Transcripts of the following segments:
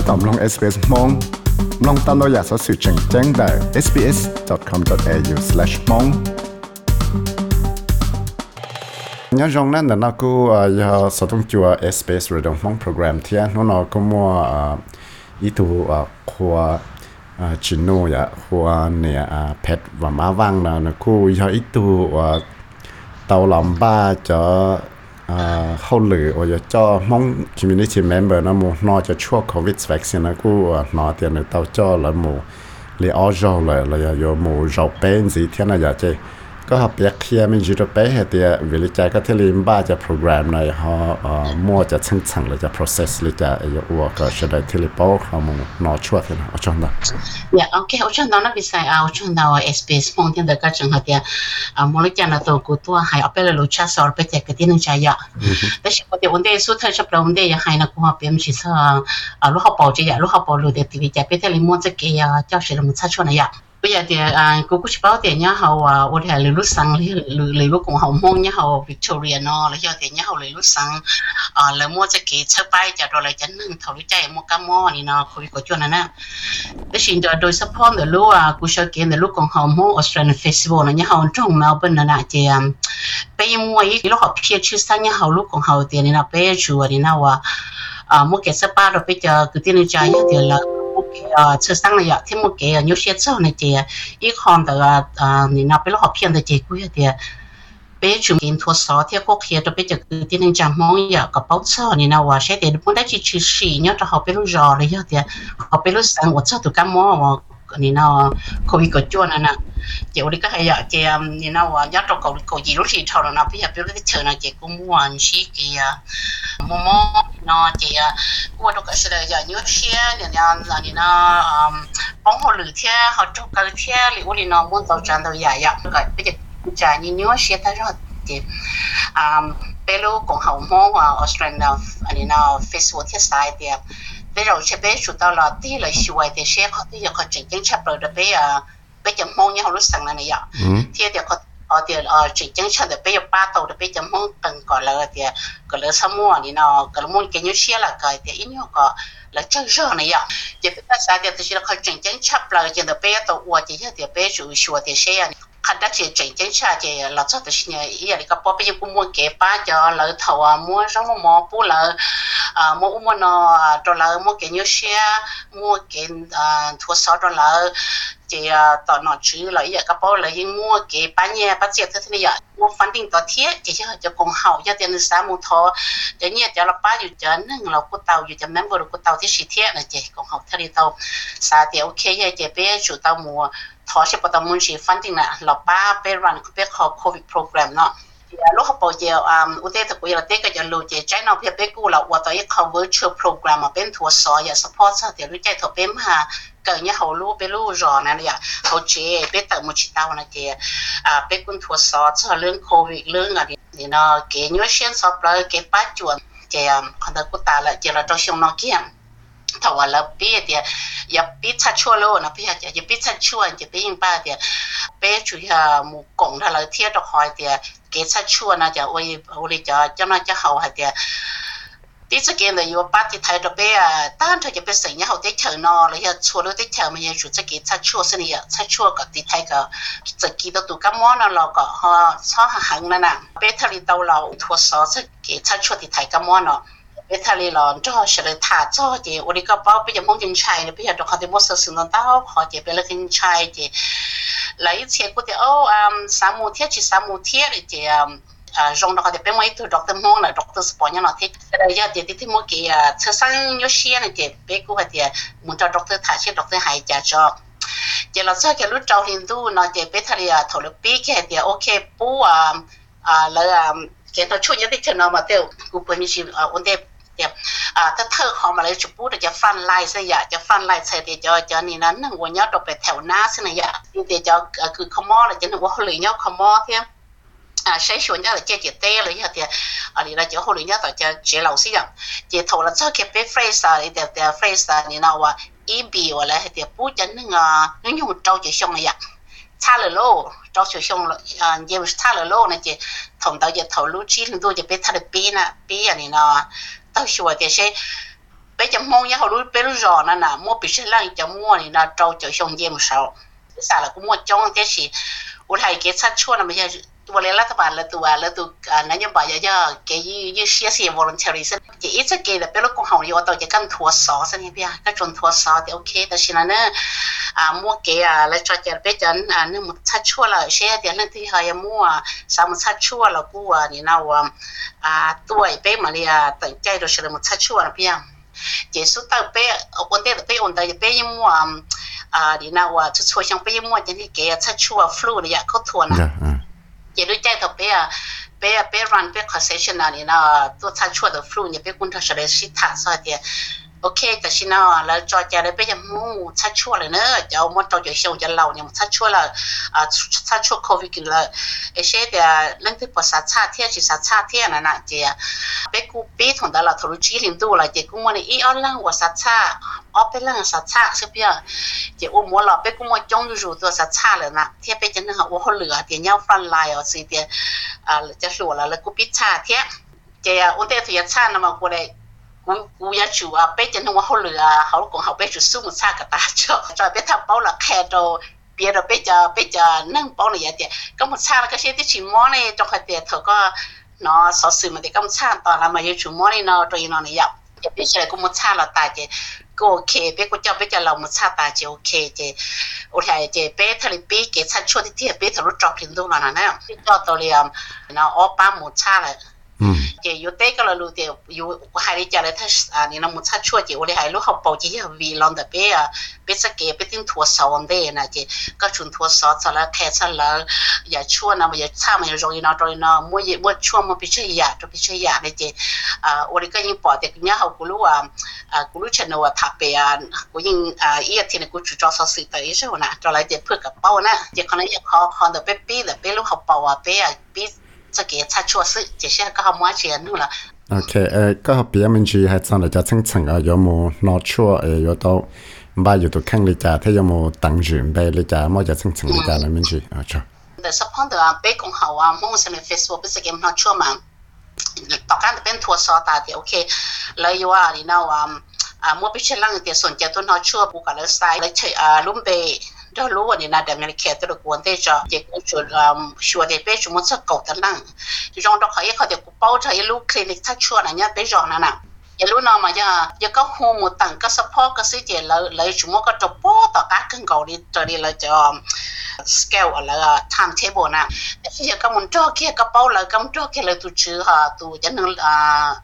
ถ้าตอมลง SBS มองลองตามเราอยากสอสื่อแจ้งแจ้งได้ sbs.com.au/mong nhớ rằng nên là nó cũng giờ sử dụng chùa SBS rồi đồng mong program thì nó nó cũng mua ý tu khoa chỉ nô ya khoa nè pet và má vang là nó cũng giờ ý tu tàu làm ba cho À, hậu lử ở cho mong community member nó mua nó cho chua covid vaccine nó cũng à, nó tiền được tao cho là mua li ở rau là là giờ mua rau bên gì thế này giờ chơi ก็เปียกเคียมียูโรเปเฮเตียวิลิจัยก็ที่ลิมบ้าจะโปรแกรมในฮอมั่วจะชั่งชังหรือจะ process หรือจะเอ่ยุว่าก็จะได้ที่ลิปอเขามงนอชัวยกันโอชันนะอย่าโอเคโอชันนะนะวิสัยเอาโอชันนะเอสพีเอสมงที่เด็กก็จังหัดยามูลิจันตัวกูตัวหายเอาไปเลยรู้ชัดสอนไปเจอกันที่นึงใจยากแต่ฉันก็เดี๋ยววันเดียวสุดท้ายฉันไปวันเดียวหายนะกูหาบเป็นชิซ่าลูกเขาเป่าจะอยากลูกเขาเป่ารู้เด็กที่วิจัยไปที่ลิมอนจะเกี่ยเจ้าเสด็จมันชัดชวนนะยะ bây giờ thì à cô cũng chỉ bảo tiền nhá hậu à ô thể lấy lúc sang lấy lúc cùng hậu mong nhá hậu Victoria nó là giờ thì nhá hậu lấy lúc sang à ờ, lấy mua cái cái chơi bay, cho rồi lấy chấn nâng thầu lúc chạy mua cá mò này nó cô có chuyện này nè để xin cho đôi support để lúc à cô sẽ kiến để lúc cùng hậu mong Australian Festival này nhá hậu trong Melbourne là thì à, bây mua ý lúc họ phía trước sang nhá hậu lúc cùng hậu tiền này là bây chùa thì nó à à mua cái bay rồi bây giờ cứ tiền trả nhá thì là một cái sơ sang này thêm một cái nhiều xe sau này thì ít còn từ nên nào bây giờ học hiện tại chỉ quy thì bây chúng kiếm thua sáu thì có khi đó bây giờ cứ tiến hành chẳng mong giờ có bao giờ nên nào và sẽ thì muốn đấy chỉ chỉ xí nhớ cho học bây giờ rồi đấy thì học bây giờ sang một số tụi cá mò nên nào không bị có chua nữa nè chị đi các hay giờ chị nên nào nhớ trong cầu cầu gì lúc gì thôi là bây giờ bây giờ chờ chị cũng muốn xí kì mua nó chị qua đâu cái sự là nhớ xe ni nào ni nào bóng họ lử theo họ chụp cái theo liệu ni nào muốn tàu tràn tàu dài ya cái bây giờ trả như nhớ xe ta rất thì um pelo cùng hậu mô và Australia anh nào Facebook thiết sai thì bây giờ sẽ bé chủ tao là tí là xuôi thì sẽ có tí có chỉnh chính chấp rồi được bé à bé chấm mong nhau lúc sáng này ạ thì thì có ở thì ờ, ở chỉnh chính chấp được giờ ba tàu được bây giờ mong cần có là thì, có là sao mua anh nào có muốn cái như xe là cái thì ít nhiều có là chân rõ này ạ. Chỉ bây sao thì thì là không chỉnh chính chấp là thì được bé tàu qua thì thì bé chủ xuôi thì 看到这这检查这老早的是呢，伊那个宝贝就不摸给把叫老头啊，摸什么摸不老啊，摸摸呢，到老摸给牛血，摸给啊脱烧到老，这啊到那去了，伊那个宝来伊摸给半年把这这这呀，我反正到天这些就更好，要点啥木头，这你叫了把就叫弄了骨头，就叫门不了骨头的是天了，这更好，他里头啥的 OK 呀，这别就到摸。 ทอชิปตมุนชีฟันติงนะเราป้าไปรันคือไปขอโควิดโปรแกรมเนาะลูกเขาบอกเจออ่าอุเทศกุยเราเต้ก็จะรู้เจใจเราเพียบไปกูเราว่าตอนนี้เขา virtual program มาเป็นทัวร์ซอยอย่า support ซะเดี๋ยวรู้ใจถอเป็นมาเกิดเนี่ยเขารู้ไปรู้รอนะเนี่ยเขาเจไปเติมมุชิตาวนะเจอ่าไปกุนทัวร์ซอเรื่องโควิดเรื่องอะไรนี่เนาะเกยเชียนซอปเลยเกป้าจวนเจคอนตะกุตาละเจเราต้องชงนอเกียม tawa la pe dia, ya pizza chulo na pe ya ya pizza chuan ya bin ba dia. Pe chu ya mu kong la la thia dok hoi dia, ke cha chuan na ja, oi oi ja cha na cha hau ha dia. Tí trước kia là yêu bắt thì thấy được bé à tan thời cái bé sinh nhau tết chờ nó rồi hiện chua rồi tết chờ mà hiện chủ chắc kia chắc chua xin hiện chắc chua cả tí thấy cả giờ kia đâu tụ cái món nó lo cả họ sao hàng nè nè bé thời đi đâu lo thua sao chắc kia chắc chua thì thấy cái món nó cái thằng này là cho sẽ là thả cho chị ở đây có bao bây giờ mong kinh chạy này bây giờ được họ thì mua sơ sừng nó đau họ chị bây giờ kinh chạy chị lấy tiền của thì ô sáng mua thiết chị sáng mua thiết chị rong đó thì bên mấy từ doctor mong doctor sport nhau thì bây giờ thì thì mua cái sơ sang nhớ xe này chị bây giờ thì muốn cho doctor thả chị doctor hay trả cho chị là sao cái lúc trao hindu nó chị bây giờ thì thổi được biết cái thì ok bu à là cái nó chuyện nhất định nó mà tiêu cũng bởi vì chị ổn định อ่าถ้าเธอขอมาเลยจุบูดจะฟันไล่เสียจะฟันไล่เสียเดี๋ยวจะจะนี่นั้นหัวเนาะตกไปแถวหน้าสินะยะเดี๋ยวจะคือขมอเลยจะนึกว่าหรือเนาะขมอเทียมอ่าใช้ชวนเนาะจะเจเต้เลยฮะเดี๋ยวอันนี้เราจะหรือเนาะแ tao xua cái xe. Bây giờ mong nhá, hồi bây giờ rõ nè nè mua bị xe lăng cho mua thì là trâu cho xong dê một sáu sao là cũng mua trong cái gì u thầy cái sát chua là bây giờ volé la tapa la tua la tu na nya ba ya ya ke yi yi xia xia voluntary se ke i se ke la pelo ko hong yo to ke kan thua so se ni bia ka chon thua so te okay ta xin na a mo ke a la cha cher pe chan a ne mu cha chua la xia de na ti ha ya mo a sa mu cha chua la ku a ni na wa a tuai pe ma li a ta chai ro xia mu cha chua la bia ke su ta pe o te te on ta pe yi mo a 啊，你那我就错想不一摸，今天给他出个 flu 的呀，可多呢。也都在头别啊，别别让别 concession 那里呢，都他出的 flu 呢，别工厂说的是他说的。OK，但是呢，来做家里别人母他出了呢，要么到就像就老呢，他出了啊，他出 COVID 了，一些的，恁个不啥差天是啥差天了那的，被古比同到了投入去领导了，结果我呢一二人我啥差，二百人啥差，是不要？结果我老被古我中途入做啥差了呢？天被真的我好热点要翻来哦，是的，啊，就是我了了古比差天，这样我带头也差那么过来。我我也住啊，北京的我好热啊，好讲好北住苏木差个大桥，这边他包了开到。别的别家别家能包了一点，跟我差了个些的情况呢，就快点头个。 เนาะสอสื่อมันก็มชาตอนละมาอยู่ชุมมอนี่เนาะตัวนอนนี่ยับจะไปเฉลยกูมุชาเราตายเจก็โอเคเป้กูเจ้าเป้จะเรามุชาตายเจโอเคเจโอเคเจเป้ทะเลเป้เกชัดช่วยที่เทียเป้ทะลุจอกถึงตรงนั้นนะเนาะที่จอตัวเรียมเนาะอ้อป้ามุชาเลย ไปช่วยยาจะไปช่วยยาเลยเจอ่าวันนี้ก็ยิ่งปอดเด็กเนี่ยเขากูรู้ว่าอ่ากูรู้ชนว่าทับไปอ่ะกูยิ่งอ่าอีกทีนึงกูจุดจอสสื่อไปใช่ไหมนะจะอะไรเจเพื่อกับเป้านะเจคนนั้นอยากขอขอเดี๋ยวเป้ปี้เดี๋ยวเป้รู้เขาเป่าอ่ะเป้อ่ะปี้ 这个差错事，这些刚好没钱弄了。OK，诶，嗰个别人住系真系就清层啊，有冇攞错诶？有到唔系有到倾你家，睇有冇等住唔俾你家，冇就清层你家里面住啊错。แต่สักพักเดียวไปกงเขาอ่ะมองในเฟซบุ๊กเป็นสเกม拿错嘛，ต่อการเป็นทัวร์ซอตาเดียวโอเคเลยว่านี่นะว่าอ่ามัวไปเชื่อลังเดียวสนใจตัวน้อยชั่วบุกกันแล้วใส่เลยเฉยอ่าลุ่ม da luwa ni na da ngani kete lo kuwan te cha de ku chu shua de pe chu mo sa kau ta nang jong do kha ye kha de ku pau cha ye lu clinic ta chu na nya pe jong na na ยรู้นามายายาก็หูหมดตังก็สะพอก็ซื้เจแล้วเลยชุมก็จะป้อต่อกักขึ้นเกาหลีจอดีเราจะสเกลอะไรทำเทเบิลนะแต่ที่ยาก็มันจ้าเกี่ยกระเป๋าเลยก็มันจ้าเกี่ยเลยตัวชื่อฮะตัวยันนึงอ่า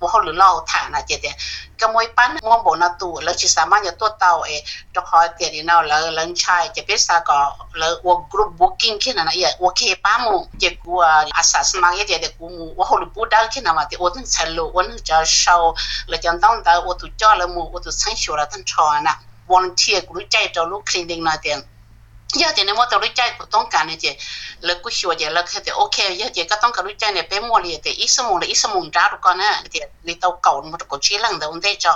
ว่าเขาหรือเล่าฐานนะเจเจก็มวยปั้นมองบนาตัวแล้วชิสามารถจะตัวเตาเอจะคอยเตียดีเอาแล้วลังชายจะเป็นสาก็แล้ววกรุ๊ปบุ๊กิ้งขึ้นนะเอโอเคป้ามูเจกูอาสาสมัครเจเจกูมูว่าเขาหรือปูดได้ขึ้นนะมาแต่วันนึงเชลโลวันนึงจะเช่าเลยประจำต้องแต่อุตุจ้อละมูอุตุสังชัวละตั้งชอนะวันเทียกูรู้ใจเจ้าลูกคลินิกนาเตียงยาเจเนี่ยว่าตัวรู้ใจกูต้องการเนี่เจแล้กูชัวเจแล้วแค่แต่โอเคยาเจก็ต้องการรู้ใจเนี่ยเป็นมัเลยแต่อีสมอเลยอีสมอจาทุกคนนะเจในเตาเก่ามันก็ช้ลังแต่นได้จอ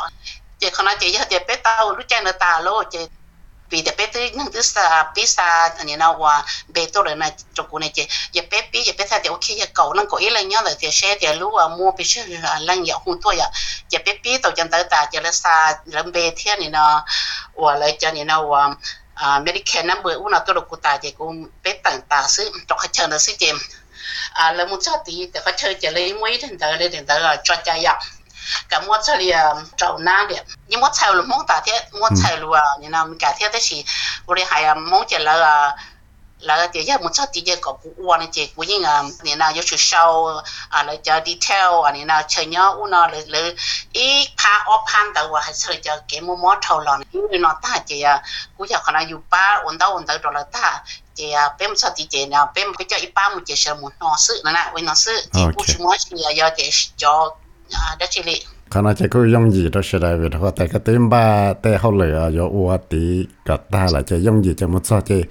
เจคนนั้นเจยาเจเป็นเตารู้ใจเนตาโลเ pi vì để bé tới những sa bé sa anh nào qua bé tôi là này cho cô này chị. Giờ bé bé, giờ bé thay thì ok, giờ cầu năng có ý là nhớ là thì xe thì lúc à mua bé xe lần giờ không thôi à giờ bé bé tàu chân tới ta, giờ là sa lần bé thiên này nó và lại cho này nào à Medicare number una tôi được ta je ku pe tặng ta sự cho khách chơi nó sự chìm à là một số tí, để khách chơi chỉ lấy mấy đến tới lấy đến tới à, cho 搿我这里找哪里？你莫财路梦大天，我财路啊，你那改天的是，屋里还要梦见那个那个姐姐，莫找姐姐搞不玩的节骨眼啊，你那要去烧啊，来叫 detail 啊，你那吃鸟屋那来那一盘二盘豆啊，还是那叫给莫莫偷了，因为那大姐呀，估计可能有把闻到闻到多了大。姐呀，别么找弟姐呢，别么叫一般么介绍么老师，那那为老师，姐不去么去要要点教。à đó chỉ có dùng gì đó sẽ đại về đó. Cái tên ba tên hậu lửa do ua tí cả dùng gì cho một sao chỉ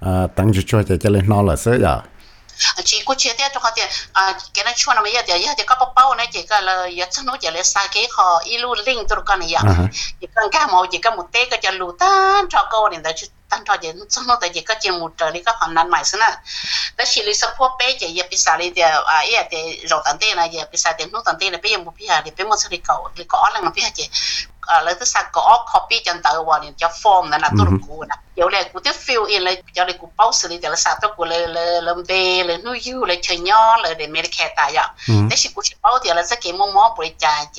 à tăng chút cho chỉ cho lên là sớ à, chỉ có chia tiết cho à cái này chua nó bây giờ thì giờ thì bao này chỉ có là giờ chắc nó chỉ là sai cái họ ilu linh tụi con này giờ. À chỉ cần cái màu chỉ cần một tê cái chỉ lụt tan cho cô này đó ตั้งแต่เด็กสมมติแ도엔 좀더 이제 같이 못하니까 한난 말이나 나 실리서포า이지 예피사리데 아예데 로탄데나 예피사데 노탄데나 베예 무피하리 베모스리카 리카 얼랑 피하지 แล้วที่สักก็ออฟคอปปี้จันตาวานี่จะฟอร์มนะนะตัวกูนะเดี๋ยวแลยกูจะฟิลอินเลยเดี๋ยวเลยกูเป้าสิเดี๋ยวสักตัวกูเลยเลยลมเดเลยนู่ยูเลยเชยย่อเลยเดี๋ยวไมริกาตายอะแต่สิกูจะเป้าเดี๋ยวเลยสักเกมมอมอบริจาค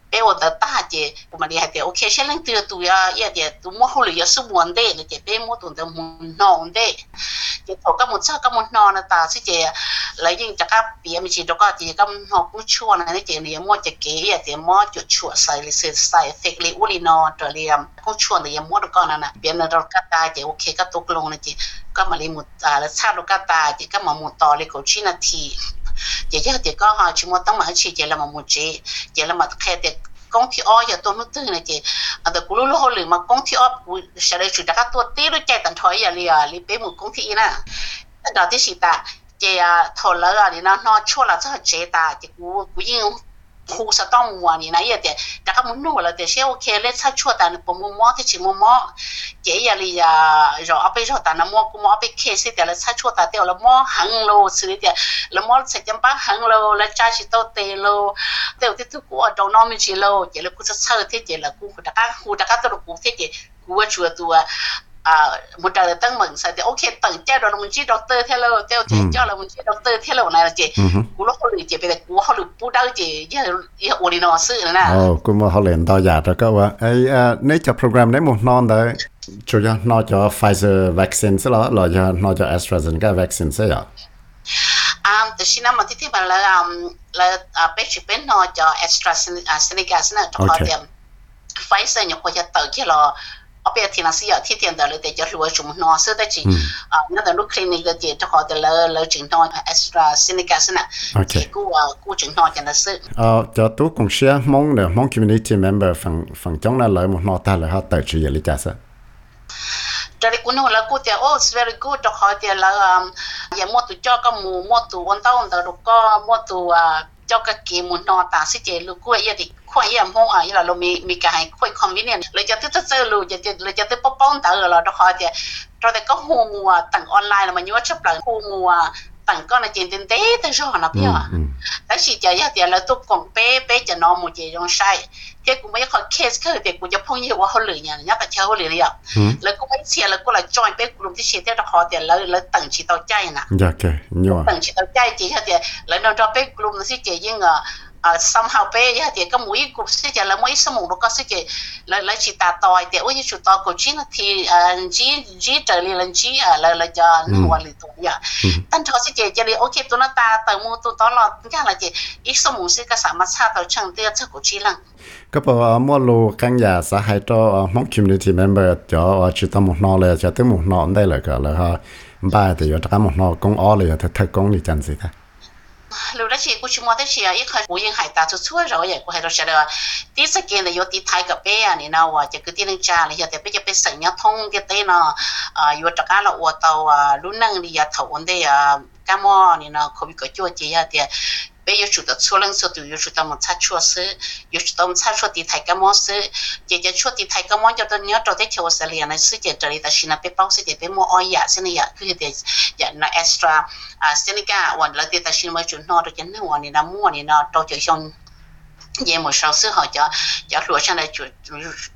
bé我的大姐我们厉害点，OK，现在这都要一点都摸好了也是问的，你这边摸懂得摸弄的，就头个摸车个摸弄的，但是这来用这个别没去这个这个摸不错呢，你这里摸这个也得摸就错晒里是晒 fake 里屋里呢，这里不错的也摸得到呢，别人都个大姐 OK 个都个弄的这，个嘛里摸啊，了差了个大姐个嘛摸到里口去那提。 姐姐姐个哈，全部当嘛去姐了嘛木姐，姐了嘛开的。công thi o giờ tôi mới tư này chị à từ cú lúc hồi lửa mà công thi o cú sẽ lấy chủ các tôi tí lúc chạy tận thôi giờ li à li bé một công thi nè đó thì gì ta chị à thầu lỡ à thì nó nó chua là rất chế ta chị cú cú yên khu sa tông mua ni na ye de da ka mun no la de she okay le cha chua ta nó mo mo thì chi mo mo je ya li ya rồi a pe ro ta na mo ku mo pe ke se de la cha chua ta de la mo hang lo su de la mo se jam ba hang lo la cha chi to te lo de thì tu ku do no mi chi lo je le ku sa cha te je la ku da ka ku da ka to ku te je ku wa chua tu à một đời tăng mừng sai thì ok tầng chơi rồi mình chỉ doctor theo lâu theo chỉ cho là mình chỉ doctor theo lâu này là chị. Cú lúc hồi chị bây giờ cú hồi bù đau chị giờ giờ ổn định nó sự nữa nè. Ồ cú mà họ liền tao giả rồi các bạn ấy nếu cho program đấy một non đấy chủ yếu nó cho Pfizer vaccine sẽ là là cho nó cho AstraZeneca vaccine sẽ là à từ khi năm mà thì mà là là à bé chỉ bên nó cho AstraZeneca sẽ là cho họ điểm Pfizer nhập qua cho tự chứ là ở bên thì là sử dụng thiết tiền đó để cho lúa chúng nó sẽ ได้ chỉ à nó là lúc clinic cái gì cho họ để lỡ lỡ chỉnh nó extra sẽ nè ok cú à cú chỉnh nó cho nó sự ờ cho cũng share mong là mong community member phần phần trong là lợi một nó ta là họ tự chịu lý trả sao jadi kuno la ku te oh it's very good ha te la ya mo tu cho ka mu mo tu on ta on da ro ka mo tu cho ka ki mu no ta je lu ku ya di khoa yếm hông ở là lo mi mi cái khoa convenient lấy cho tiếp tới lu cho lấy cho tiếp bóc bóng tới là đó họ thì rồi thì có hồ mùa tặng online là mà nhớ chấp lại hồ mùa tặng con là chuyện tiền tế tới số họ nó biết à đấy chỉ chờ thì là tôi còn bé bé chờ nó một chị trong sai thế cũng mấy con case cơ thì cũng cho phong nhiều quá hơn lười nhà nhá ta chơi hơn lười đi cũng mấy xe là cũng là join bé cũng thì xe thế là họ thì là là tặng chỉ tàu chay nè dạ kệ nhiều tặng chỉ tàu chay chỉ là thì nó cho bé cũng là sẽ chơi nhưng ờ xong học bé ya thì có mũi cục sẽ chả là mũi sớm một có sẽ chỉ là là chỉ ta tòi thì ôi chú tòi của chín thì ờ, chỉ chỉ trở lại là chỉ là là cho mua lì tụ ya tân cho sẽ chỉ cho đi ok tôi nó ta tao mua tôi tao lo cái là chỉ ít số một sẽ cái sản mà sao tao chẳng tiếc cho của chính lăng có bộ ờ, mua lô căn nhà xã hay cho ờ, mong community member cho chú tao một nọ là cho tới một nọ đây là cả là ha ba thì cho cả một nọ công ở là thật thật công thì chẳng gì cả lúc đó chị cũng chung mua tới chị ấy khởi mối yên hải ta chút chút rồi vậy cũng hay rồi là tí sẽ kiện là yếu tí thái cà bé này nên nào chỉ cứ tí nâng trà này, hiện tại bây giờ bây sảnh nhau thông cái tên nó yếu tất cả là ô tàu à, lúc nâng đi giờ thầu vấn à, à cá mò này nó không có chua chị à thì bây giờ chủ đó số lần số từ chủ đó một sát chua sư chủ động sát chua thì thay cái món sư giờ giờ chua thì thay cái món cho tôi nhớ cho tới chiều sẽ liền này sư giờ trời ta xin là bé bao sư giờ bé mua oi ya xin là cứ giờ giờ nó extra à xin cái hoàn là thì ta xin mới chuẩn nó được cái nó hoàn này nó mua này nó cho chơi xong 也没少时候叫叫落上来就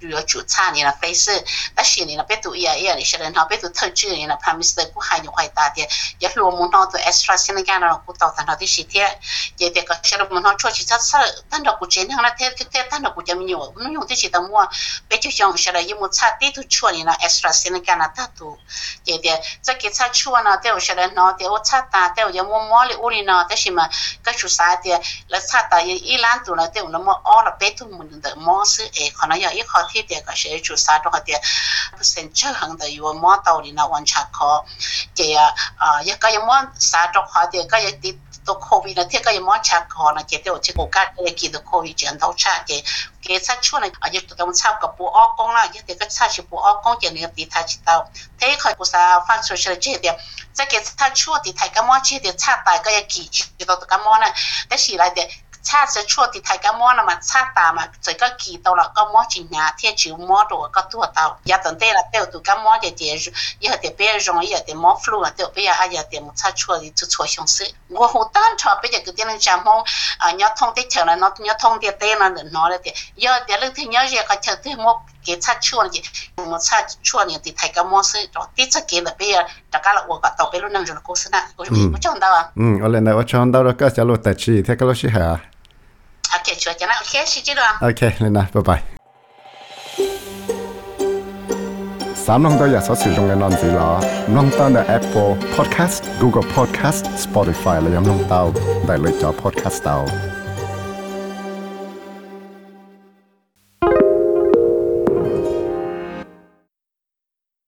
要就差你了费事，但是你那别读也也你些人他别读透支你那旁边是不还有还大的，也落门到都 extra 现在干了不到但他的时天，也得个些人门上出去他吃，但他不真样了，他他但他不叫没有，没用这些的么，别就像些人一么差地都出你那 extra 现在干了他都，也得这给差出呢，对有些人呢，对我差大，对有么么的屋里呢，但是嘛，个出啥的，来差大也一烂多了，对。Nó mà all là bé tu mình được mò sư ấy còn nó giờ ít khó thiết để cái sẽ chủ sao đó cái percent chơi hàng đời yêu mò tàu đi nào quan sát khó thì à à cái cái mò sao đó họ thì cái tí ตัวโควิดนะเที่ยก็ยังมอชาคอนะเจเดียวเชโกกาเลยกินตัวโควิดเจนเท่าชาเจเกซัช่วงนึงอายุตัวต้องชากับปูอ้อกงละยังเด็กก็ชาชิปูอ้อกงเจเนี่ยตีทาชิตาเที่ยคอยกูสาฟังโซเชียลเจเดียวจะเกซัช่วงตีไทยก็มอเจเดียวชาตายก็ยังกี่จุดตัวก็มอนะแต่สิไรเดีย ชาจะชั่วติไทยก็มอนะมันชาตามาจะก็กี่ตัวละก็มอจริงนะเที่ยจิวมอตัวก็ตัวเตาอย่าตั้งแต่ละเดียวตัวก็มอเจเจ也得别容易的毛 flu 啊，对不呀？哎呀，点么差错的就错相似。我好单纯，别个点人讲么啊，你要通的条了，那你要通的对了，拿了的，要点人听要热个条对么给差错的，么差错的的太个么事，着第这给了别大家了，我个到别路能着故事呢，我我讲到啊，嗯，我嚟我唱到了个小路得去，听个老师系啊。 OK，说讲了，OK，是这个。 OK，嚟啦，拜拜。三龙都有所使用嘅内置啦，龙单嘅 Apple Podcast、Google Podcast、Spotify 嚟用龙到，大类咗 Podcast 到。